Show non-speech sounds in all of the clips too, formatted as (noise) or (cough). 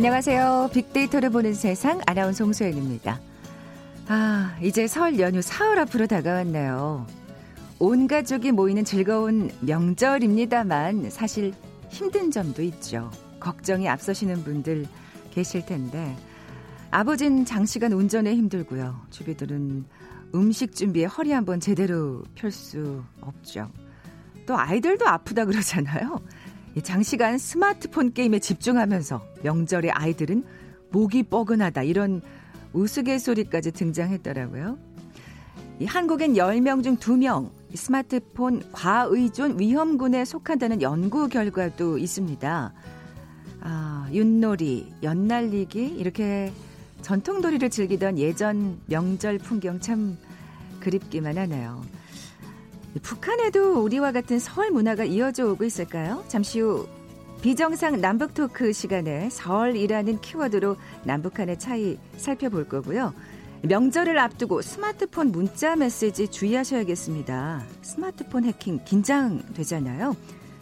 안녕하세요. 빅데이터를 보는 세상 아나운서 홍소연입니다. 아, 이제 설 연휴 사흘 앞으로 다가왔네요. 온 가족이 모이는 즐거운 명절입니다만 사실 힘든 점도 있죠. 걱정이 앞서시는 분들 계실 텐데 아버진 장시간 운전에 힘들고요. 주비들은 음식 준비에 허리 한번 제대로 펼 수 없죠. 또 아이들도 아프다 그러잖아요. 장시간 스마트폰 게임에 집중하면서 명절에 아이들은 목이 뻐근하다 이런 우스갯소리까지 등장했더라고요. 이 한국엔 10명 중 2명 스마트폰 과의존 위험군에 속한다는 연구 결과도 있습니다. 아, 윷놀이, 연날리기 이렇게 전통놀이를 즐기던 예전 명절 풍경 참 그립기만 하네요. 북한에도 우리와 같은 설 문화가 이어져 오고 있을까요? 잠시 후 비정상 남북 토크 시간에 설이라는 키워드로 남북한의 차이 살펴볼 거고요. 명절을 앞두고 스마트폰 문자 메시지 주의하셔야겠습니다. 스마트폰 해킹 긴장되잖아요.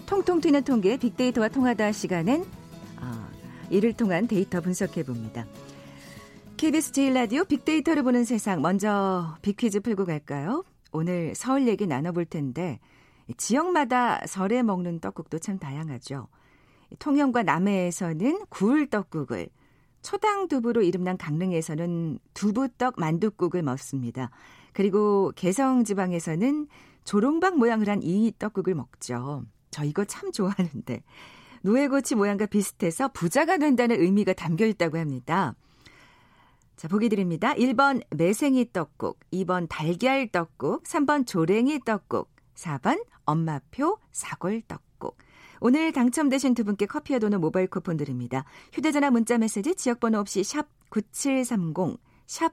통통 튀는 통계 빅데이터와 통하다 시간엔 아, 이를 통한 데이터 분석해 봅니다. KBS 제일 라디오 빅데이터를 보는 세상 먼저 빅퀴즈 풀고 갈까요? 오늘 서울 얘기 나눠볼 텐데 지역마다 설에 먹는 떡국도 참 다양하죠. 통영과 남해에서는 굴 떡국을, 초당 두부로 이름난 강릉에서는 두부떡 만둣국을 먹습니다. 그리고 개성 지방에서는 조롱박 모양을 한 이 떡국을 먹죠. 저 이거 참 좋아하는데 누에고치 모양과 비슷해서 부자가 된다는 의미가 담겨 있다고 합니다. 자, 보기 드립니다. 1번 매생이 떡국, 2번 달걀 떡국, 3번 조랭이 떡국, 4번 엄마표 사골 떡국. 오늘 당첨되신 두 분께 커피와 도는 모바일 쿠폰 드립니다. 휴대전화 문자 메시지 지역번호 없이 샵 9730, 샵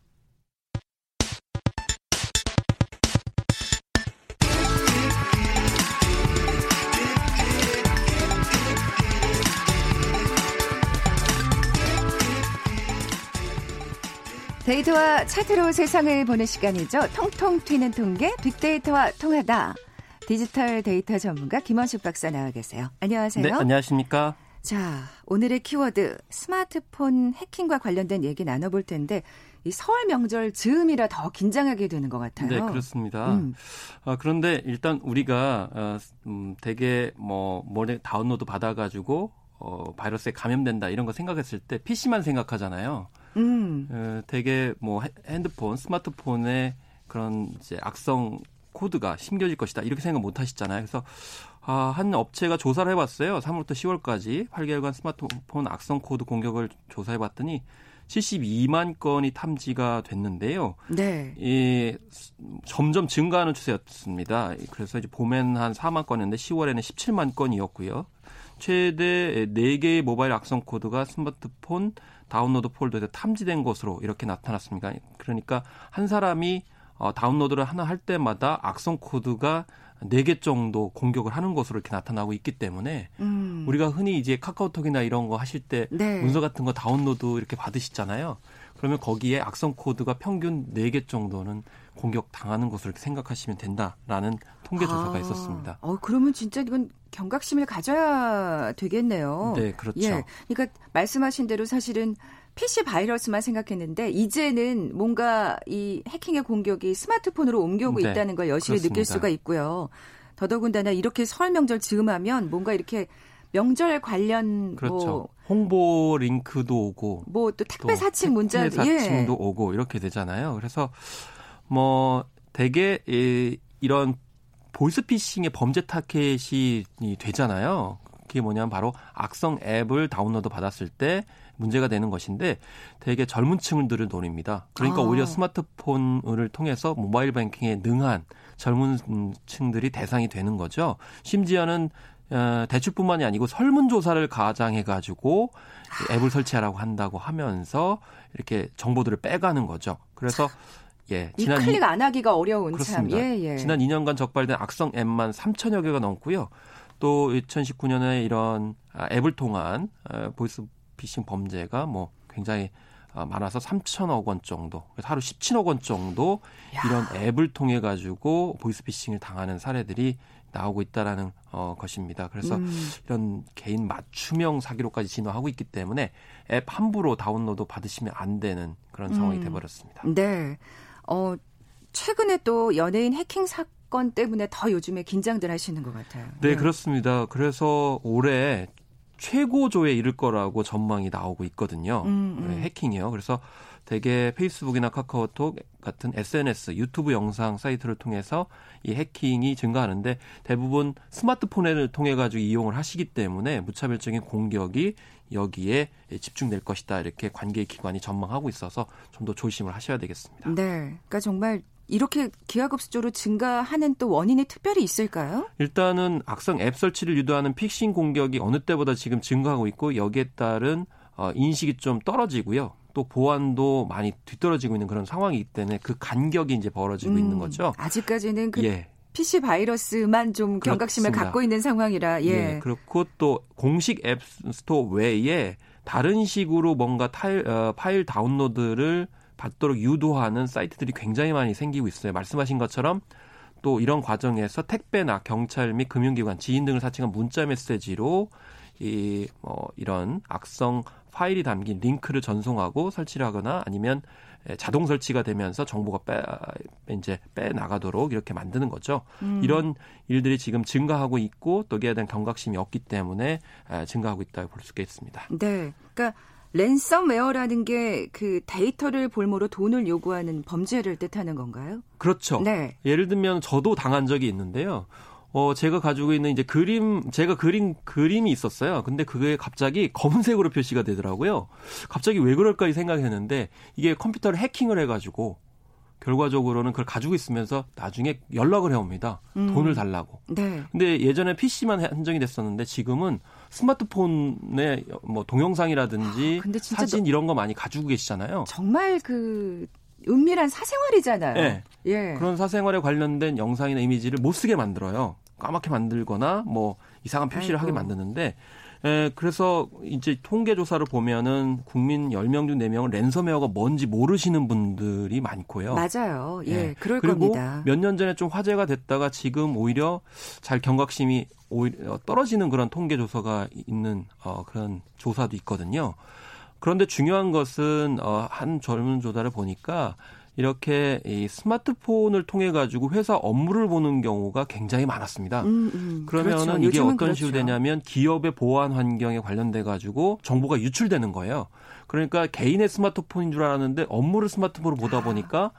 데이터와 차트로 세상을 보는 시간이죠. 통통 튀는 통계 빅데이터와 통하다. 디지털 데이터 전문가 김원식 박사 나와 계세요. 안녕하세요. 네, 안녕하십니까? 자, 오늘의 키워드 스마트폰 해킹과 관련된 얘기 나눠볼 텐데 이설 명절 즈음이라 더 긴장하게 되는 것 같아요. 네, 그렇습니다. 음. 아, 그런데 일단 우리가 어, 음, 되게 뭐 뭐래 다운로드 받아가지고 어, 바이러스에 감염된다 이런 거 생각했을 때 PC만 생각하잖아요. 음. 어, 되게 뭐 핸드폰, 스마트폰에 그런 이제 악성 코드가 심겨질 것이다 이렇게 생각 못 하시잖아요. 그래서 아, 한 업체가 조사를 해봤어요. 3월부터 10월까지 8개월간 스마트폰 악성 코드 공격을 조사해봤더니 72만 건이 탐지가 됐는데요. 네. 이 점점 증가하는 추세였습니다. 그래서 이제 봄에는 한 4만 건이었는데 10월에는 17만 건이었고요. 최대 4개의 모바일 악성 코드가 스마트폰 다운로드 폴더에 탐지된 것으로 이렇게 나타났습니다. 그러니까 한 사람이 어, 다운로드를 하나 할 때마다 악성 코드가 4개 정도 공격을 하는 것으로 이렇게 나타나고 있기 때문에 음. 우리가 흔히 이제 카카오톡이나 이런 거 하실 때 네. 문서 같은 거 다운로드 이렇게 받으시잖아요. 그러면 거기에 악성 코드가 평균 4개 정도는 공격 당하는 것으로 생각하시면 된다라는 통계 조사가 아. 있었습니다. 어, 그러면 진짜 이건 경각심을 가져야 되겠네요. 네, 그렇죠. 예. 그러니까 말씀하신 대로 사실은 PC 바이러스만 생각했는데 이제는 뭔가 이 해킹의 공격이 스마트폰으로 옮겨오고 네, 있다는 걸 여실히 그렇습니다. 느낄 수가 있고요. 더더군다나 이렇게 설 명절 즈음하면 뭔가 이렇게 명절 관련 그렇죠. 뭐 홍보 링크도 오고 뭐 또 택배 사칭 문자 택배 사칭도 예. 오고 이렇게 되잖아요. 그래서 뭐 대개 이, 이런 보이스피싱의 범죄 타켓이 되잖아요. 그게 뭐냐면 바로 악성 앱을 다운로드 받았을 때 문제가 되는 것인데 대개 젊은 층들을 노립니다. 그러니까 아. 오히려 스마트폰을 통해서 모바일 뱅킹에 능한 젊은 층들이 대상이 되는 거죠. 심지어는 어, 대출뿐만이 아니고 설문조사를 가장해가지고 앱을 설치하라고 한다고 하면서 이렇게 정보들을 빼가는 거죠. 그래서 예, 지난 클릭 안 하기가 어려운 그렇습니다. 참. 예, 예. 지난 2년간 적발된 악성 앱만 3천여 개가 넘고요. 또 2019년에 이런 아, 앱을 통한 아, 보이스 보이스 피싱 범죄가 뭐 굉장히 어, 많아서 3천억 원 정도, 하루 17억 원 정도 야. 이런 앱을 통해 가지고 보이스 피싱을 당하는 사례들이 나오고 있다라는 어, 것입니다. 그래서 음. 이런 개인 맞춤형 사기로까지 진화하고 있기 때문에 앱 함부로 다운로드 받으시면 안 되는 그런 상황이 음. 돼버렸습니다. 네. 어, 최근에 또 연예인 해킹 사건 때문에 더 요즘에 긴장들 하시는 것 같아요. 네, 네. 그렇습니다. 그래서 올해 최고조에 이를 거라고 전망이 나오고 있거든요. 음, 음. 네, 해킹이요. 그래서 대개 페이스북이나 카카오톡 같은 SNS, 유튜브 영상 사이트를 통해서 이 해킹이 증가하는데 대부분 스마트폰을 통해 가지고 이용을 하시기 때문에 무차별적인 공격이 여기에 집중될 것이다 이렇게 관계 기관이 전망하고 있어서 좀 더 조심을 하셔야 되겠습니다. 네, 그러니까 정말 이렇게 기하급수적으로 증가하는 또 원인이 특별히 있을까요? 일단은 악성 앱 설치를 유도하는 픽싱 공격이 어느 때보다 지금 증가하고 있고 여기에 따른 어, 인식이 좀 떨어지고요. 또 보안도 많이 뒤떨어지고 있는 그런 상황이기 때문에 그 간격이 이제 벌어지고 음, 있는 거죠. 아직까지는 그 예. PC 바이러스만 좀 경각심을 그렇습니다. 갖고 있는 상황이라 예. 예. 그렇고 또 공식 앱 스토어 외에 다른 식으로 뭔가 타일, 어, 파일 다운로드를 받도록 유도하는 사이트들이 굉장히 많이 생기고 있어요. 말씀하신 것처럼 또 이런 과정에서 택배나 경찰 및 금융기관, 지인 등을 사칭한 문자 메시지로 이 뭐 이런 악성 파일이 담긴 링크를 전송하고 설치를 하거나 아니면 자동 설치가 되면서 정보가 빼 이제 빼 나가도록 이렇게 만드는 거죠. 음. 이런 일들이 지금 증가하고 있고 또 이에 대한 경각심이 없기 때문에 증가하고 있다고 볼 수 있겠습니다. 네, 그러니까 랜섬웨어라는 게 그 데이터를 볼모로 돈을 요구하는 범죄를 뜻하는 건가요? 그렇죠. 네. 예를 들면 저도 당한 적이 있는데요. 어, 제가 가지고 있는 이제 그림, 제가 그린 그림이 있었어요. 근데 그게 갑자기 검은색으로 표시가 되더라고요. 갑자기 왜 그럴까 생각했는데 이게 컴퓨터를 해킹을 해가지고 결과적으로는 그걸 가지고 있으면서 나중에 연락을 해옵니다. 음. 돈을 달라고. 네. 근데 예전에 PC만 한정이 됐었는데 지금은 스마트폰에 뭐 동영상이라든지 아, 사진 이런 거 많이 가지고 계시잖아요. 정말 그 은밀한 사생활이잖아요. 네. 예. 그런 사생활에 관련된 영상이나 이미지를 못 쓰게 만들어요. 까맣게 만들거나 뭐 이상한 표시를 아이고. 하게 만드는데 에, 그래서 이제 통계 조사를 보면은 국민 10명 중 4명은 랜섬웨어가 뭔지 모르시는 분들이 많고요. 맞아요. 예, 예. 그럴 그리고 겁니다. 몇년 전에 좀 화제가 됐다가 지금 오히려 잘 경각심이 오히려 떨어지는 그런 통계 조사가 있는 어, 그런 조사도 있거든요. 그런데 중요한 것은 어, 한 젊은 조사를 보니까 이렇게 이 스마트폰을 통해 가지고 회사 업무를 보는 경우가 굉장히 많았습니다. 음, 음. 그러면은 그렇죠. 이게 어떤 그렇죠. 식으로 되냐면 기업의 보안 환경에 관련돼 가지고 정보가 유출되는 거예요. 그러니까 개인의 스마트폰인 줄 알았는데 업무를 스마트폰으로 보다 아. 보니까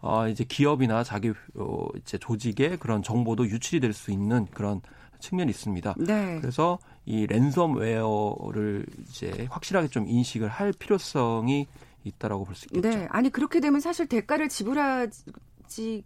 어, 이제 기업이나 자기 어, 이제 조직의 그런 정보도 유출이 될 수 있는 그런 측면이 있습니다. 네. 그래서 이 랜섬웨어를 이제 확실하게 좀 인식을 할 필요성이 있다라고 볼 수 있겠죠. 네, 아니 그렇게 되면 사실 대가를 지불하지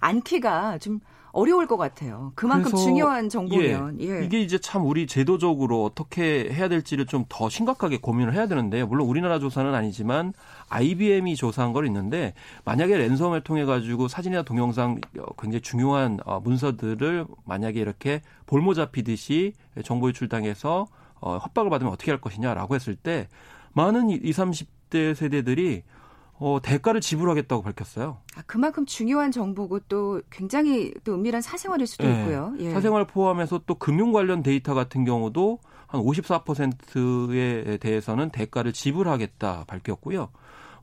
않기가 좀 어려울 것 같아요. 그만큼 중요한 정보면 예, 예. 이게 이제 참 우리 제도적으로 어떻게 해야 될지를 좀 더 심각하게 고민을 해야 되는데요. 물론 우리나라 조사는 아니지만 IBM이 조사한 걸 있는데 만약에 랜섬을 통해 가지고 사진이나 동영상 굉장히 중요한 어, 문서들을 만약에 이렇게 볼모 잡히듯이 정보 유출당해서 어, 협박을 받으면 어떻게 할 것이냐라고 했을 때 많은 20, 30대 세대들이 어, 대가를 지불하겠다고 밝혔어요. 아, 그만큼 중요한 정보고 또 굉장히 또 은밀한 사생활일 수도 네. 있고요. 예. 사생활 포함해서 또 금융 관련 데이터 같은 경우도 한 54%에 대해서는 대가를 지불하겠다 밝혔고요.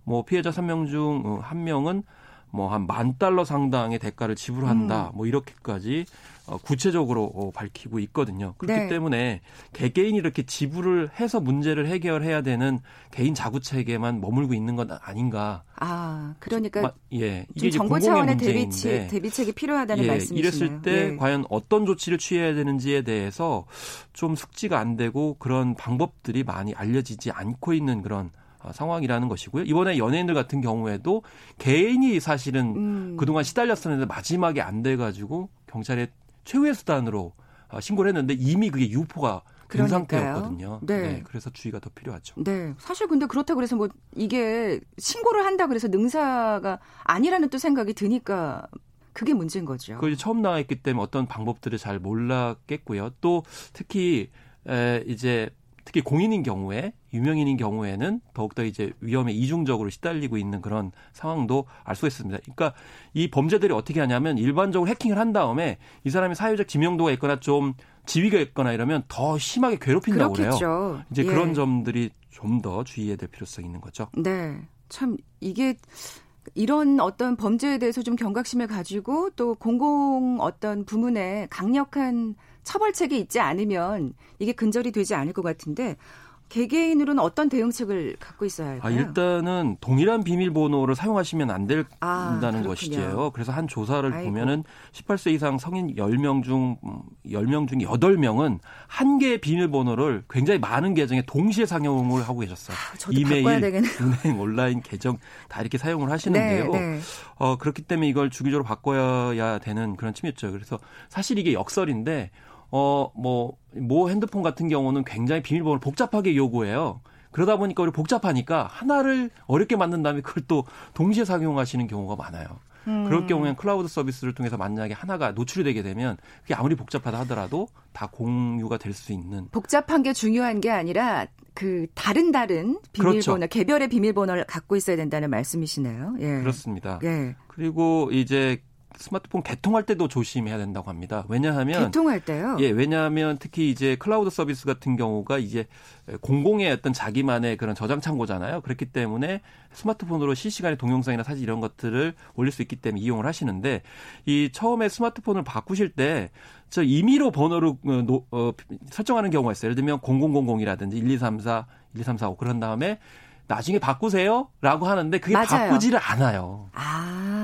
뭐 피해자 3명 중 1명은 뭐 한 만 달러 상당의 대가를 지불한다. 음. 뭐 이렇게까지 어, 구체적으로 어, 밝히고 있거든요. 그렇기 네. 때문에 개개인이 이렇게 지불을 해서 문제를 해결해야 되는 개인 자구 체계만 머물고 있는 건 아닌가. 아, 그러니까 마, 예, 이게 정부 차원의 대비치, 대비책이 필요하다는 예, 말씀이시네요. 이랬을 때 예. 과연 어떤 조치를 취해야 되는지에 대해서 좀 숙지가 안 되고 그런 방법들이 많이 알려지지 않고 있는 그런 어, 상황이라는 것이고요. 이번에 연예인들 같은 경우에도 개인이 사실은 음. 그동안 시달렸었는데 마지막에 안 돼가지고 경찰에 최후의 수단으로 어, 신고를 했는데 이미 그게 유포가 된 상태였거든요. 네. 네. 그래서 주의가 더 필요하죠. 네. 사실 근데 그렇다고 그래서 뭐 이게 신고를 한다 그래서 능사가 아니라는 또 생각이 드니까 그게 문제인 거죠. 그 처음 나왔기 때문에 어떤 방법들을 잘 몰랐겠고요. 또 특히 에, 이제 특히 공인인 경우에 유명인인 경우에는 더욱더 이제 위험에 이중적으로 시달리고 있는 그런 상황도 알 수가 있습니다. 그러니까 이 범죄들이 어떻게 하냐면 일반적으로 해킹을 한 다음에 이 사람이 사회적 지명도가 있거나 좀 지위가 있거나 이러면 더 심하게 괴롭힌다고 그렇겠죠. 그래요. 이제 예. 그런 점들이 좀 더 주의해야 될 필요성이 있는 거죠. 네. 참 이게 이런 어떤 범죄에 대해서 좀 경각심을 가지고 또 공공 어떤 부문에 강력한 처벌책이 있지 않으면 이게 근절이 되지 않을 것 같은데 개개인으로는 어떤 대응책을 갖고 있어야 할까요? 아, 일단은 동일한 비밀번호를 사용하시면 안 된다는 아, 것이지요. 그래서 한 조사를 아이고. 보면은 18세 이상 성인 10명 중 10명 음, 중 8명은 한 개의 비밀번호를 굉장히 많은 계정에 동시에 사용을 하고 계셨어요. 아, 이메일, 은행 (laughs) 온라인 계정 다 이렇게 사용을 하시는데요. 네, 네. 어, 그렇기 때문에 이걸 주기적으로 바꿔야 되는 그런 침이었죠. 그래서 사실 이게 역설인데 어, 뭐, 모 핸드폰 같은 경우는 굉장히 비밀번호를 복잡하게 요구해요. 그러다 보니까 우리 복잡하니까 하나를 어렵게 만든 다음에 그걸 또 동시에 사용하시는 경우가 많아요. 음. 그럴 경우에는 클라우드 서비스를 통해서 만약에 하나가 노출이 되게 되면 그게 아무리 복잡하다 하더라도 다 공유가 될 수 있는. 복잡한 게 중요한 게 아니라 그 다른 다른 비밀번호, 그렇죠. 개별의 비밀번호를 갖고 있어야 된다는 말씀이시네요. 예. 그렇습니다. 예. 그리고 이제 스마트폰 개통할 때도 조심해야 된다고 합니다. 왜냐하면 개통할 때요? 예, 왜냐하면 특히 이제 클라우드 서비스 같은 경우가 이제 공공의 어떤 자기만의 그런 저장 창고잖아요. 그렇기 때문에 스마트폰으로 실시간에 동영상이나 사진 이런 것들을 올릴 수 있기 때문에 이용을 하시는데 이 처음에 스마트폰을 바꾸실 때 저 임의로 번호를 어, 노, 어, 설정하는 경우가 있어요. 예를 들면 0000이라든지 1234, 1234 5 그런 다음에 나중에 바꾸세요라고 하는데 그게 맞아요. 바꾸지를 않아요. 아.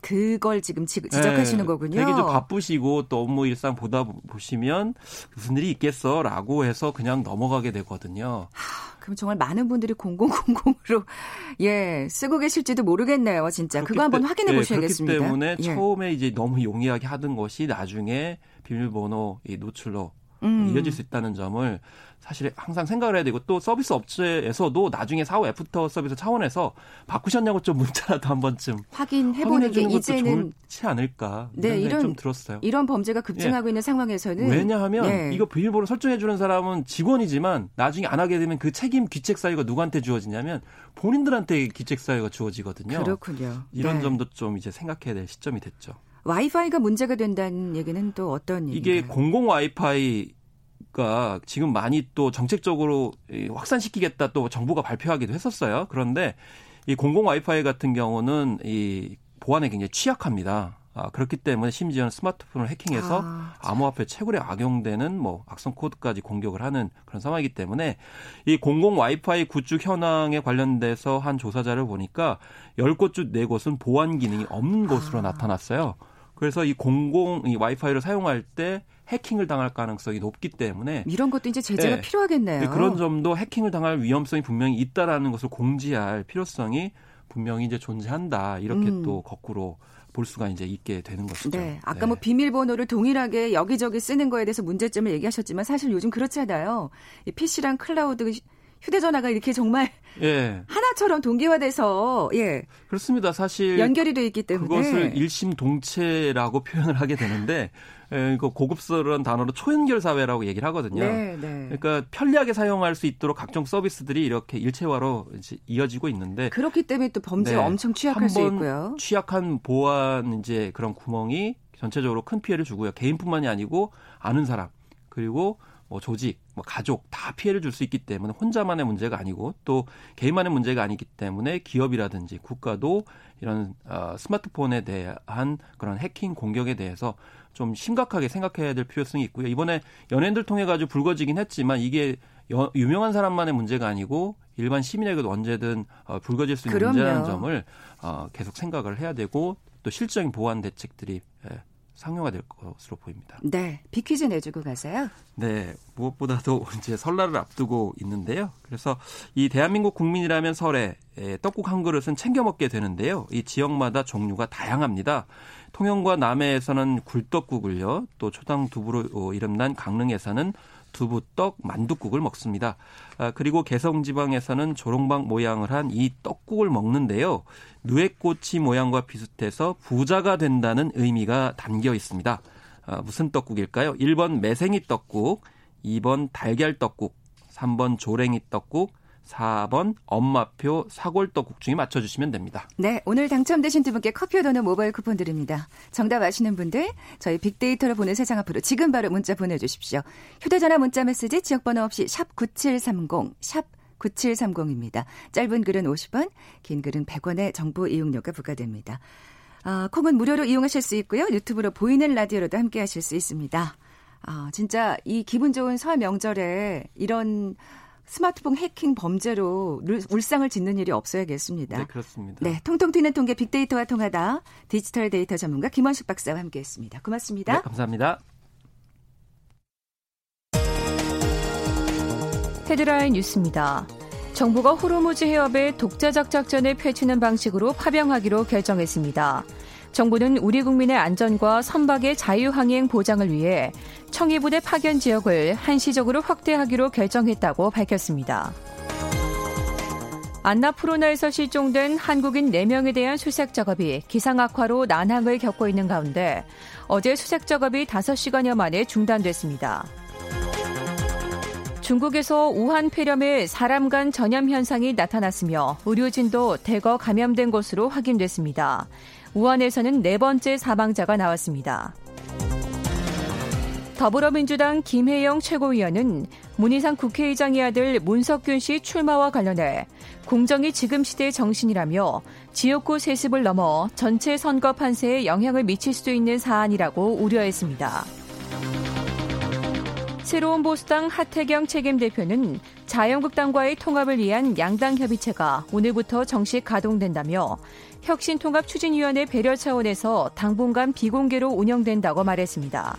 그걸 지금 지, 적하시는 네, 거군요. 되게 좀 바쁘시고 또 업무 일상 보다 보시면 무슨 일이 있겠어라고 해서 그냥 넘어가게 되거든요. 하, 그럼 정말 많은 분들이 0000으로 (laughs) 예 쓰고 계실지도 모르겠네요. 진짜 그거 한번 확인해 예, 보셔야겠습니다. 그렇기 때문에 예. 처음에 이제 너무 용이하게 하던 것이 나중에 비밀번호 이 노출로 음. 이어질 수 있다는 점을 사실 항상 생각을 해야 되고 또 서비스 업체에서도 나중에 사후 애프터 서비스 차원에서 바꾸셨냐고 좀 문자라도 한 번쯤 확인해 보는 게 이제는 좋지 않을까 네, 이런 좀 들었어요. 이런 범죄가 급증하고 예. 있는 상황에서는 왜냐하면 예. 이거 비밀번호 설정해 주는 사람은 직원이지만 나중에 안 하게 되면 그 책임 귀책 사유가 누구한테 주어지냐면 본인들한테 귀책 사유가 주어지거든요. 그렇군요. 이런 네. 점도 좀 이제 생각해야 될 시점이 됐죠. 와이파이가 문제가 된다는 얘기는 또 어떤 얘기인가요? 이게 공공 와이파이 가 지금 많이 또 정책적으로 확산시키겠다 또 정부가 발표하기도 했었어요. 그런데 이 공공 와이파이 같은 경우는 이 보안에 굉장히 취약합니다. 아, 그렇기 때문에 심지어는 스마트폰을 해킹해서 아, 암호화폐 채굴에 악용되는 뭐 악성 코드까지 공격을 하는 그런 상황이기 때문에 이 공공 와이파이 구축 현황에 관련돼서 한 조사자를 보니까 10곳 중 4곳은 보안 기능이 없는 곳으로 아. 나타났어요. 그래서 이 공공 이 와이파이를 사용할 때 해킹을 당할 가능성이 높기 때문에 이런 것도 이제 제재가 네. 필요하겠네요. 네, 그런 점도 해킹을 당할 위험성이 분명히 있다라는 것을 공지할 필요성이 분명히 이제 존재한다. 이렇게 음. 또 거꾸로 볼 수가 이제 있게 되는 것이죠. 네. 아까 네. 뭐 비밀번호를 동일하게 여기저기 쓰는 거에 대해서 문제점을 얘기하셨지만 사실 요즘 그렇잖아요. 이 PC랑 클라우드 휴대전화가 이렇게 정말 예. (laughs) 하나처럼 동기화돼서 예 그렇습니다. 사실 연결이 돼 있기 때문에 그것을 일심동체라고 (laughs) 표현을 하게 되는데 예, 이거 고급스러운 단어로 초연결 사회라고 얘기를 하거든요. 네, 네. 그러니까 편리하게 사용할 수 있도록 각종 서비스들이 이렇게 일체화로 이어지고 있는데 그렇기 때문에 또 범죄에 네, 엄청 취약할 수 있고요. 취약한 보안 이제 그런 구멍이 전체적으로 큰 피해를 주고요. 개인뿐만이 아니고 아는 사람 그리고 뭐 조직, 뭐 가족 다 피해를 줄 수 있기 때문에 혼자만의 문제가 아니고 또 개인만의 문제가 아니기 때문에 기업이라든지 국가도 이런 어, 스마트폰에 대한 그런 해킹 공격에 대해서 좀 심각하게 생각해야 될 필요성이 있고요. 이번에 연예인들 통해 가지고 불거지긴 했지만 이게 여, 유명한 사람만의 문제가 아니고 일반 시민에게도 언제든 어, 불거질 수 있는 그럼요. 문제라는 점을 어, 계속 생각을 해야 되고 또 실질적인 보완 대책들이 예, 상용화 될 것으로 보입니다. 네, 비퀴즈 내주고 가세요. 네, 무엇보다도 (laughs) 이제 설날을 앞두고 있는데요. 그래서 이 대한민국 국민이라면 설에 떡국 한 그릇은 챙겨 먹게 되는데요. 이 지역마다 종류가 다양합니다. 통영과 남해에서는 굴떡국을요, 또 초당 두부로 이름난 강릉에서는 두부떡, 만둣국을 먹습니다. 아, 그리고 개성지방에서는 조롱박 모양을 한 이 떡국을 먹는데요. 누에꼬치 모양과 비슷해서 부자가 된다는 의미가 담겨 있습니다. 아, 무슨 떡국일까요? 1번 매생이 떡국, 2번 달걀 떡국, 3번 조랭이 떡국, 4번 엄마표 사골떡국 중에 맞춰주시면 됩니다. 네, 오늘 당첨되신 두 분께 커피와 도넛 모바일 쿠폰 드립니다. 정답 아시는 분들 저희 빅데이터로 보는 세상 앞으로 지금 바로 문자 보내주십시오. 휴대전화 문자 메시지 지역번호 없이 샵 9730, 샵 9730입니다. 짧은 글은 50원, 긴 글은 100원의 정보 이용료가 부과됩니다. 아, 콩은 무료로 이용하실 수 있고요. 유튜브로 보이는 라디오로도 함께 하실 수 있습니다. 아, 진짜 이 기분 좋은 설 명절에 이런 스마트폰 해킹 범죄로 울상을 짓는 일이 없어야겠습니다. 네, 그렇습니다. 네, 통통 튀는 통계 빅데이터와 통하다 디지털 데이터 전문가 김원식 박사와 함께했습니다. 고맙습니다. 네, 감사합니다. 헤드라인 뉴스입니다. 정부가 호르무즈 해협에 독자적 작전을 펼치는 방식으로 파병하기로 결정했습니다. 정부는 우리 국민의 안전과 선박의 자유항행 보장을 위해 청해부대 파견 지역을 한시적으로 확대하기로 결정했다고 밝혔습니다. 안나푸르나에서 실종된 한국인 4명에 대한 수색 작업이 기상 악화로 난항을 겪고 있는 가운데 어제 수색 작업이 5시간여 만에 중단됐습니다. 중국에서 우한 폐렴의 사람 간 전염 현상이 나타났으며 의료진도 대거 감염된 것으로 확인됐습니다. 우한에서는 네 번째 사망자가 나왔습니다. 더불어민주당 김혜영 최고위원은 문희상 국회의장의 아들 문석균 씨 출마와 관련해 공정이 지금 시대의 정신이라며 지역구 세습을 넘어 전체 선거 판세에 영향을 미칠 수도 있는 사안이라고 우려했습니다. 새로운 보수당 하태경 책임 대표는 자유한국당과의 통합을 위한 양당 협의체가 오늘부터 정식 가동된다며 혁신통합 추진위원회 배려 차원에서 당분간 비공개로 운영된다고 말했습니다.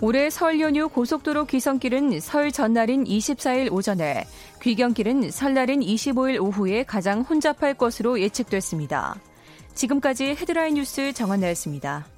올해 설 연휴 고속도로 귀성길은 설 전날인 24일 오전에, 귀경길은 설날인 25일 오후에 가장 혼잡할 것으로 예측됐습니다. 지금까지 헤드라인 뉴스 정한나였습니다.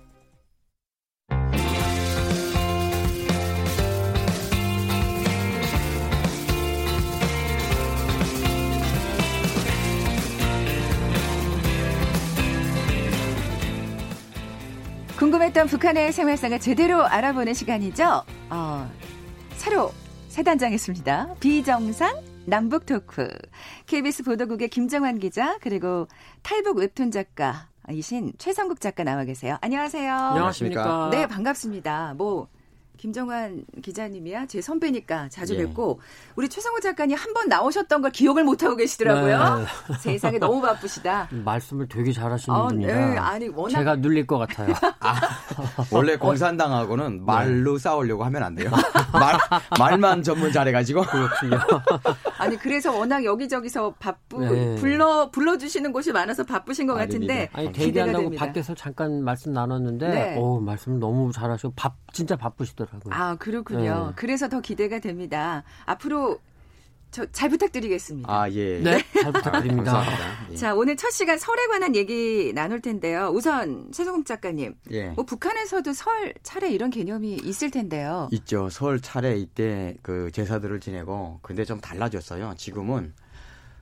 궁금했던 북한의 생활상을 제대로 알아보는 시간이죠. 어, 새로 새 단장했습니다. 비정상 남북 토크. KBS 보도국의 김정환 기자 그리고 탈북 웹툰 작가이신 최성국 작가 나와 계세요. 안녕하세요. 안녕하십니까. 네, 반갑습니다. 뭐 김정환 기자님이야 제 선배니까 자주 예. 뵙고 우리 최성우 작가님 한 번 나오셨던 걸 기억을 못 하고 계시더라고요. 네. (laughs) 세상에 너무 바쁘시다. 말씀을 되게 잘하시는 어, 분이라 네. 아니 워낙 제가 눌릴 것 같아요. 아, (laughs) 원래 공산당하고는 네. 말로 네. 싸우려고 하면 안 돼요. (laughs) 말 말만 전문 잘해가지고 그렇군요. 아니 그래서 워낙 여기저기서 바쁘 네. 불러 불러 주시는 곳이 많아서 바쁘신 것 같은데 아니 대기한다고 밖에서 잠깐 말씀 나눴는데 네. 오 말씀 너무 잘하시고 밥 진짜 바쁘시더라고요. 하더라고요. 아, 그렇군요. 네. 그래서 더 기대가 됩니다. 앞으로 저 잘 부탁드리겠습니다. 아, 예. 네, 잘 부탁드립니다. 아, 예. 자, 오늘 첫 시간 설에 관한 얘기 나눌 텐데요. 우선 최성국 작가님. 예. 뭐 북한에서도 설 차례 이런 개념이 있을 텐데요. 있죠. 설 차례 이때 그 제사들을 지내고 근데 좀 달라졌어요. 지금은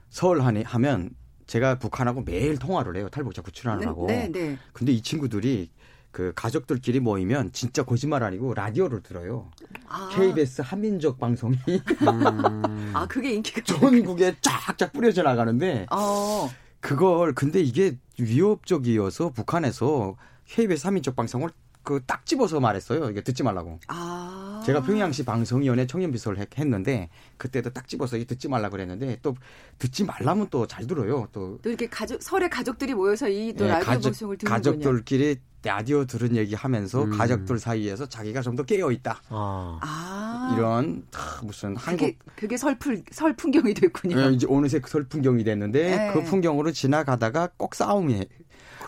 설 하니 하면 제가 북한하고 매일 통화를 해요. 탈북자 구출하느라고. 네, 네, 네. 근데 이 친구들이 그 가족들끼리 모이면 진짜 거짓말 아니고 라디오를 들어요. 아. KBS 한민족 방송이 음. 아 그게 인기가 전국에 쫙쫙 뿌려져 나가는데 어. 그걸 근데 이게 위협적이어서 북한에서 KBS 한민족 방송을 그 딱 집어서 말했어요. 이게 듣지 말라고. 아. 제가 평양시 방송위원회 청년비서를 했는데 그때도 딱 집어서 듣지 말라 그랬는데 또 듣지 말라면 또 잘 들어요. 또, 또 이렇게 가족 설에 가족들이 모여서 이또 네, 라디오 가족, 방송을 듣는군요. 가족들끼리 라디오 들은 얘기 하면서 음. 가족들 사이에서 자기가 좀 더 깨어 있다. 아. 아. 이런 하, 무슨 한국 그게, 그게 설풀 설 풍경이 됐군요. 네, 이제 어느새 설 풍경이 됐는데 네. 그 풍경으로 지나가다가 꼭 싸움이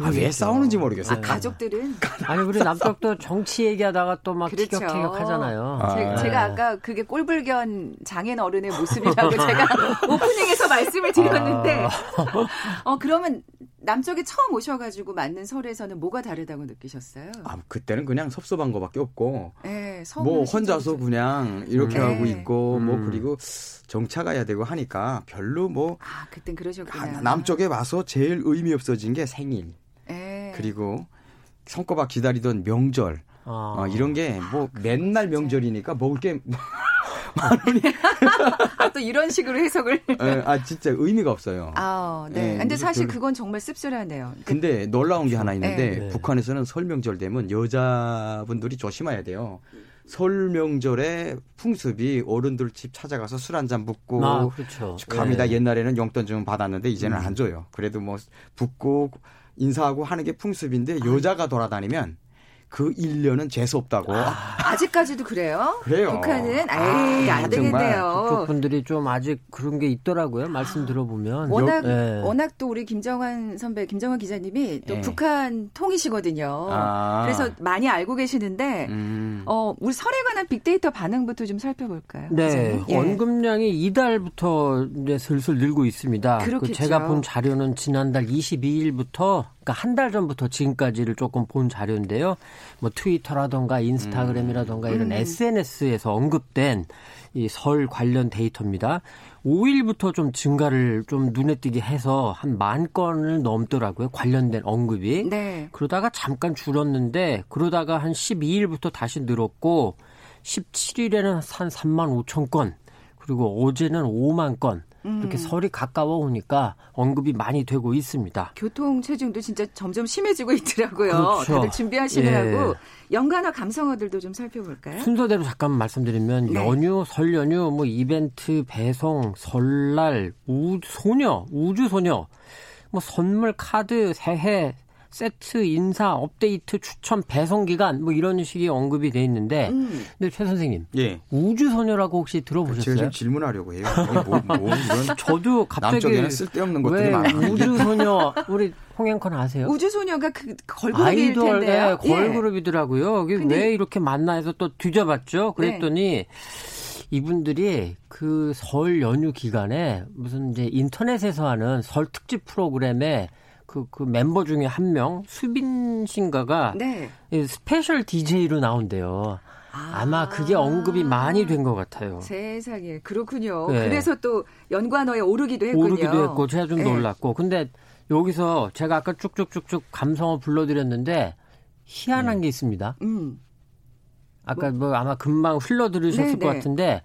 아, 왜 싸우는지 모르겠어요. 아, 가족들은 아니 우리 남쪽도 정치 얘기하다가 또막 그렇죠. 티격태격 하잖아요. 아, 제, 가 아까 그게 꼴불견 장인 어른의 모습이라고 (laughs) 제가 오프닝에서 말씀을 드렸는데 아. (laughs) 어 그러면 남쪽에 처음 오셔가지고 맞는 설에서는 뭐가 다르다고 느끼셨어요? 아 그때는 그냥 섭섭한 거밖에 없고, 네, 뭐 혼자서 그냥 이렇게 네. 하고 있고, 뭐 음. 뭐 그리고 정차 가야 되고 하니까 별로 뭐. 아 그땐 그러셨구나. 남쪽에 와서 제일 의미 없어진 게 생일. 네. 그리고 손꼽아 기다리던 명절. 아. 어, 이런 게뭐 아, 맨날 명절이니까 먹을 게 (laughs) 만 원이. 아, 또 이런 식으로 해석을. 네, 아, 진짜 의미가 없어요. 아, 네. 네 근데 사실 그건 정말 씁쓸하네요. 근데 놀라운 게 하나 있는데 네. 북한에서는 설 명절 되면 여자분들이 조심해야 돼요. 설 명절에 풍습이 어른들 집 찾아가서 술 한 잔 붓고 아, 그렇죠. 감이다 네. 옛날에는 용돈 좀 받았는데 이제는 음. 안 줘요. 그래도 뭐 붓고 인사하고 하는 게 풍습인데 여자가 돌아다니면 그 1년은 재수 없다고. 아, 직까지도 그래요? 그래요. 북한은 에이, 아, 안 되겠네요. 그쪽 분들이 좀 아직 그런 게 있더라고요. 말씀 들어보면. 워낙 네. 워낙 또 우리 김정환 선배, 김정환 기자님이 또 네. 북한 통이시거든요. 아. 그래서 많이 알고 계시는데 음. 어, 우리 설에 관한 빅데이터 반응부터 좀 살펴볼까요? 네. 예. 원금량이 이달부터 이제 슬슬 늘고 있습니다. 그 그렇겠죠. 그 제가 본 자료는 지난달 22일부터 그러니까 한 달 전부터 지금까지를 조금 본 자료인데요. 뭐 트위터라던가 인스타그램이라던가 음. 이런 음. SNS에서 언급된 이 설 관련 데이터입니다. 5일부터 좀 증가를 좀 눈에 띄게 해서 한 만 건을 넘더라고요. 관련된 언급이. 네. 그러다가 잠깐 줄었는데 그러다가 한 12일부터 다시 늘었고 17일에는 한 3만 5천 건 그리고 어제는 5만 건 이렇게 음. 설이 가까워 오니까 언급이 많이 되고 있습니다. 교통 체증도 진짜 점점 심해지고 있더라고요. 그렇죠. 다들 준비하시느라고 예. 연간화 감성어들도 좀 살펴볼까요? 순서대로 잠깐 말씀드리면 네. 연휴, 설 연휴, 뭐 이벤트, 배송, 설날, 우 소녀, 우주 소녀, 뭐 선물, 카드, 새해, 세트, 인사, 업데이트, 추천, 배송 기간 뭐 이런 식의 언급이 돼 있는데, 음. 근데 최 선생님, 예. 우주소녀라고 혹시 들어보셨어요? 제가 질문하려고 해요. 뭐, 뭐, 뭐 이런 (laughs) 저도 갑자기 남쪽에는 쓸데없는 것들이 많아요. 우주소녀 우리 홍영컨 아세요? 우주소녀가 그 걸그룹일 아이돌, 텐데요. 네, 걸그룹이더라고요. 예. 왜 이렇게 만나 해서 또 뒤져봤죠. 그랬더니. 네. 이분들이 그 설 연휴 기간에 무슨 이제 인터넷에서 하는 설 특집 프로그램에 그, 그 멤버 중에 한 명, 수빈 씬가가 네. 스페셜 DJ로 나온대요. 아. 마 그게 언급이 많이 된 것 같아요. 세상에 그렇군요. 네. 그래서 또 연관어에 오르기도 했군요. 오르기도 했고 제가 좀 네. 놀랐고 근데 여기서 제가 아까 쭉쭉쭉쭉 감성을 불러드렸는데 희한한 네. 게 있습니다. 음. 아까 뭐, 뭐 아마 금방 흘러 들으셨을 네, 것 네. 같은데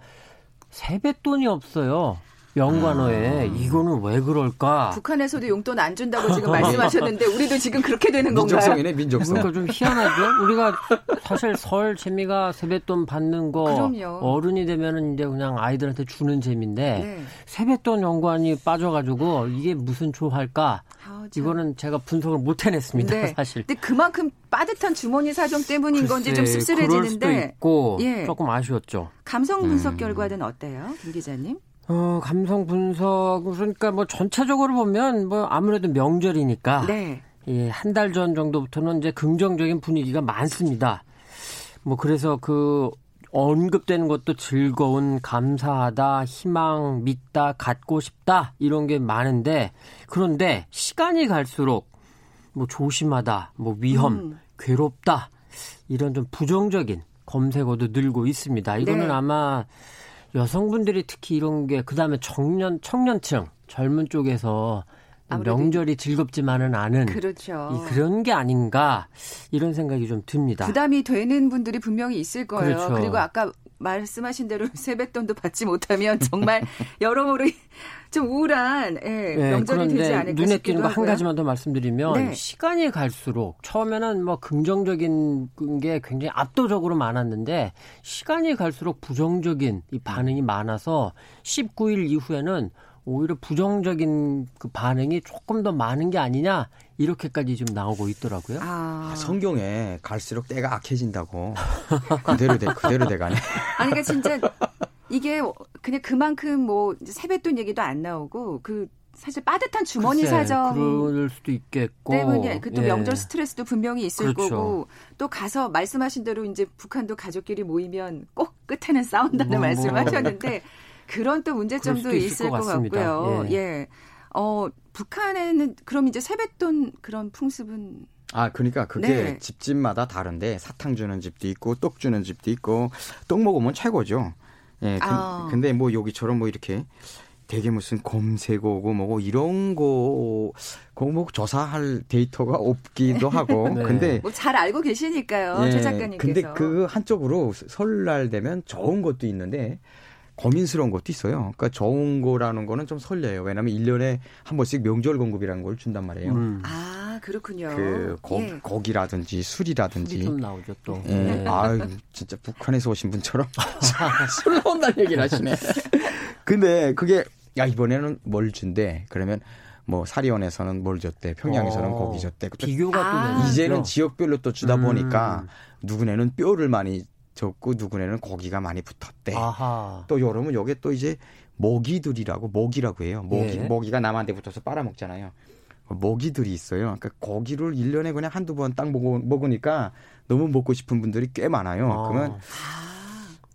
세뱃돈이 없어요. 연관어에 아. 이거는 왜 그럴까? 북한에서도 용돈 안 준다고 지금 (laughs) 말씀하셨는데 우리도 지금 그렇게 되는 건가요? 민족성이네 민족성. 그러니까 좀 희한하죠. 우리가 사실 설 재미가 세뱃돈 받는 거 그럼요. 어른이 되면은 이제 그냥 아이들한테 주는 재미인데 네. 세뱃돈 연관이 빠져가지고 이게 무슨 조할까? 아, 이거는 제가 분석을 못 해냈습니다. 네. 사실. 근데 그만큼 빠듯한 주머니 사정 때문인 건지 좀 씁쓸해지는데. 그럴 수도 있고 예. 조금 아쉬웠죠. 감성 분석 음. 결과는 어때요, 김 기자님? 어, 감성 분석, 그러니까 뭐 전체적으로 보면 뭐 아무래도 명절이니까. 네. 예, 한 달 전 정도부터는 이제 긍정적인 분위기가 많습니다. 뭐 그래서 그 언급되는 것도 즐거운, 감사하다, 희망, 믿다, 갖고 싶다, 이런 게 많은데, 그런데 시간이 갈수록 뭐 조심하다, 뭐 위험, 음. 괴롭다, 이런 좀 부정적인 검색어도 늘고 있습니다. 이거는 네. 아마 여성분들이 특히 이런 게 그다음에 청년 청년층 젊은 쪽에서 명절이 즐겁지만은 않은 그렇죠. 그런 게 아닌가 이런 생각이 좀 듭니다. 부담이 되는 분들이 분명히 있을 거예요. 그렇죠. 그리고 아까 말씀하신 대로 (laughs) 세뱃돈도 받지 못하면 정말 (laughs) 여러모로 좀 우울한 예, 네, 명절이 되지 않을까 눈에 띄는 거 한 가지만 더 말씀드리면 네. 시간이 갈수록 처음에는 뭐 긍정적인 게 굉장히 압도적으로 많았는데 시간이 갈수록 부정적인 이 반응이 많아서 19일 이후에는 오히려 부정적인 그 반응이 조금 더 많은 게 아니냐 이렇게까지 좀 나오고 있더라고요. 아. 아 성경에 갈수록 때가 악해진다고 그대로 돼 그대로 돼가네. 아니 그러니까 진짜 이게 그냥 그만큼 뭐 세뱃돈 얘기도 안 나오고 그 사실 빠듯한 주머니 글쎄, 사정 그럴 수도 있겠고 때문에 그또 예. 명절 스트레스도 분명히 있을 그렇죠. 거고 또 가서 말씀하신 대로 이제 북한도 가족끼리 모이면 꼭 끝에는 싸운다는 뭐, 말씀하셨는데 (laughs) 그런 또 문제점도 있을 것, 것 같고요. 예. 예. 어, 북한에는 그럼 이제 세뱃돈 그런 풍습은 아, 그러니까 그게 네. 집집마다 다른데 사탕 주는 집도 있고 떡 주는 집도 있고 떡 먹으면 최고죠. 예. 아. 근데 뭐 여기처럼 뭐 이렇게 되게 무슨 검색어고 뭐고 이런 거 공목 조사할 데이터가 없기도 하고 (laughs) 네. 근데 뭐 잘 알고 계시니까요 예, 최 작가님께서 근데 그 한쪽으로 설날 되면 좋은 것도 있는데 고민스러운 것도 있어요. 그러니까 좋은 거라는 거는 좀 설레요. 왜냐하면 1년에 한 번씩 명절 공급이라는 걸 준단 말이에요. 음. 아, 그렇군요. 그 고, 예. 고기라든지 술이라든지. 술이 좀 나오죠, 또. 예. 네. 아유, 진짜 북한에서 오신 분처럼 (laughs) 술 나온다는 얘기를 하시네. 근데 그게 야, 이번에는 뭘 준대. 그러면 뭐 사리원에서는 뭘 줬대, 평양에서는 어, 고기 줬대. 비교가 아. 또 이제는 지역별로 또 주다 음. 보니까 누구네는 뼈를 많이 줬고 누구네는 고기가 많이 붙었대. 아하. 또 여름은 여기 또 이제 모기들이라고 모기라고 해요. 모기 예. 모기가 남한테 붙어서 빨아먹잖아요. 모기들이 있어요. 그러니까 고기를 1년에 그냥 한두 번 딱 먹으니까 너무 먹고 싶은 분들이 꽤 많아요. 아. 그러면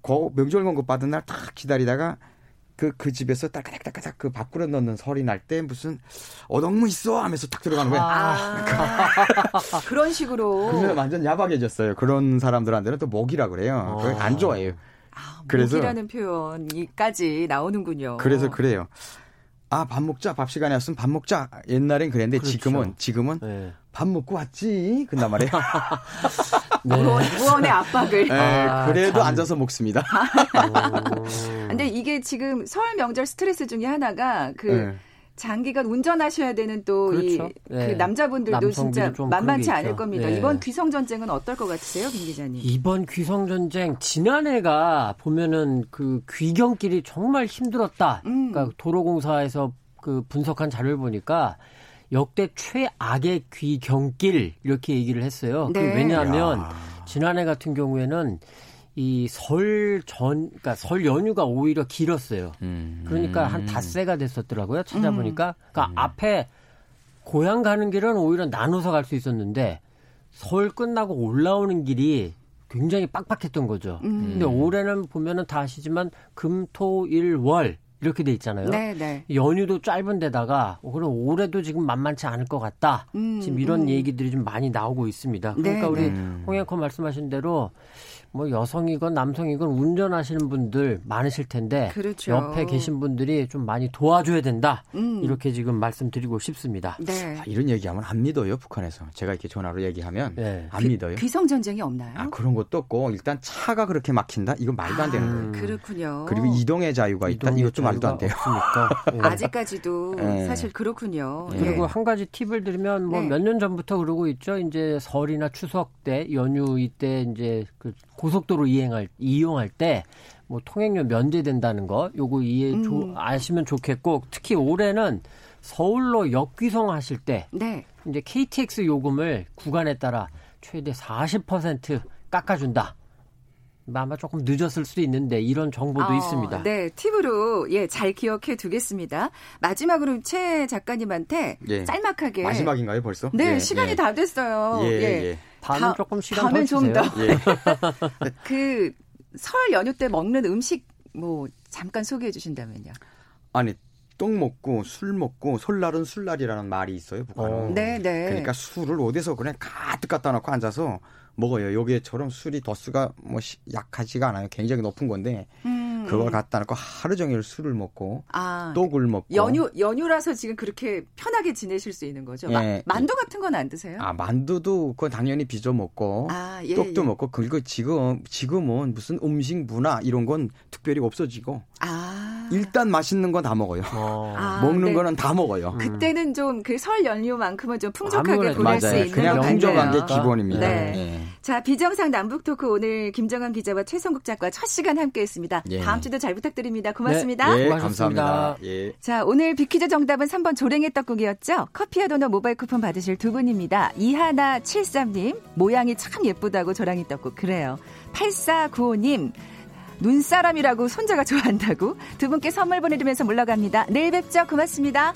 고, 명절 공급 받은 날 딱 기다리다가 그, 그 집에서 딸까닥딸까닥 그 밖으로 넣는 소리 날 때 무슨 어덕무 있어 하면서 딱 들어가는 거예요. 아, 그런 식으로. 그러면 완전 야박해졌어요. 그런 사람들한테는 또 목이라 그래요. 어. 안 좋아해요. 아, 그래서 목이라는 표현이까지 나오는군요. 그래서 그래요. 아, 밥 먹자. 밥 시간에 왔으면 밥 먹자. 옛날엔 그랬는데 그렇죠. 지금은 지금은 네. 밥 먹고 왔지. 그단 말이에요. (laughs) 네. 무언의 압박을. 네, 아, 그래도 참. 앉아서 먹습니다. (laughs) 근데 이게 지금 설 명절 스트레스 중에 하나가 그 네. 장기간 운전하셔야 되는 또이 그렇죠. 그 네. 남자분들도 진짜 만만치 않을 겁니다. 네. 이번 귀성 전쟁은 어떨 것 같으세요, 김 기자님? 이번 귀성 전쟁 지난해가 보면은 그 귀경길이 정말 힘들었다. 음. 그러니까 도로공사에서 그 분석한 자료를 보니까 역대 최악의 귀경길 이렇게 얘기를 했어요. 그 네. 그 왜냐하면 야. 지난해 같은 경우에는 이 설 전, 그러니까 설 연휴가 오히려 길었어요. 음. 그러니까 한 닷새가 됐었더라고요. 찾아보니까. 음. 그러니까 음. 앞에 고향 가는 길은 오히려 나눠서 갈 수 있었는데 설 끝나고 올라오는 길이 굉장히 빡빡했던 거죠. 음. 근데 올해는 보면은 다 아시지만 금, 토, 일, 월 이렇게 돼 있잖아요. 네, 네. 연휴도 짧은 데다가 어, 그럼 올해도 지금 만만치 않을 것 같다. 음, 지금 이런 음. 얘기들이 좀 많이 나오고 있습니다. 그러니까 네, 우리 네. 홍영커 말씀하신 대로 뭐 여성이건 남성이건 운전하시는 분들 많으실 텐데 그렇죠. 옆에 계신 분들이 좀 많이 도와줘야 된다. 음. 이렇게 지금 말씀드리고 싶습니다. 네. 아, 이런 얘기하면 안 믿어요 북한에서. 제가 이렇게 전화로 얘기하면 네. 안 그, 믿어요. 귀성 전쟁이 없나요? 아 그런 것도 없고 일단 차가 그렇게 막힌다. 이건 말도 안 되는 아, 거예요. 그렇군요. 그리고 이동의 자유가 있다. 이것도 말도 안 돼요. 네. (laughs) 아직까지도 네. 사실 그렇군요. 네. 그리고 한 가지 팁을 드리면 뭐 몇 년 전부터 그러고 있죠. 이제 설이나 추석 때 연휴 이때 이제 그 고속도로 이행할 이용할 때 뭐 통행료 면제된다는 거 요거 이해 음. 조, 아시면 좋겠고 특히 올해는 서울로 역귀송 하실 때 네. 이제 KTX 요금을 구간에 따라 최대 40% 깎아준다. 아마 조금 늦었을 수도 있는데 이런 정보도 어, 있습니다. 네, 팁으로 예, 잘 기억해 두겠습니다. 마지막으로 최 작가님한테 예. 짤막하게 마지막인가요, 벌써? 네, 예, 시간이 예. 다 됐어요. 예. 예. 다음에 조금 시간 다음에 좀 더. 예. (laughs) 그설 연휴 때 먹는 음식 뭐 잠깐 소개해 주신다면요. 아니 떡 먹고 술 먹고 설날은 술날이라는 말이 있어요 북한은. 어. 네, 네. 그러니까 술을 어디서 그냥 가득 갖다 놓고 앉아서 먹어요. 여기처럼 술이 도수가 뭐 약하지가 않아요. 굉장히 높은 건데 음, 그걸 음. 갖다 놓고 하루 종일 술을 먹고 아, 떡을 먹고 연휴 연휴라서 지금 그렇게 편하게 지내실 수 있는 거죠. 예, 마, 만두 같은 건 안 드세요? 아 만두도 그건 당연히 빚어 먹고 아, 예, 떡도 예. 먹고 그리고 지금 지금은 무슨 음식 문화 이런 건 특별히 없어지고 아. 일단 맛있는 건 다 먹어요. 어. 아, 먹는 네. 거는 다 먹어요. 그때는 좀 그 설 연휴만큼은 좀 풍족하게 보낼 맞아요. 수 있는 그냥 풍족한 게 기본입니다. 네. 네. 자, 비정상 남북 토크 오늘 김정환 기자와 최성국 작가 첫 시간 함께 했습니다. 예. 다음 주도 잘 부탁드립니다. 고맙습니다. 네, 예, 감사합니다. 예. 자, 오늘 비퀴즈 정답은 3번 조랭의 떡국이었죠. 커피와 도넛 모바일 쿠폰 받으실 두 분입니다. 이하나 73님, 모양이 참 예쁘다고 조랑이 떡국. 그래요. 8495님, 눈사람이라고 손자가 좋아한다고 두 분께 선물 보내드리면서 물러갑니다. 내일 뵙죠. 고맙습니다.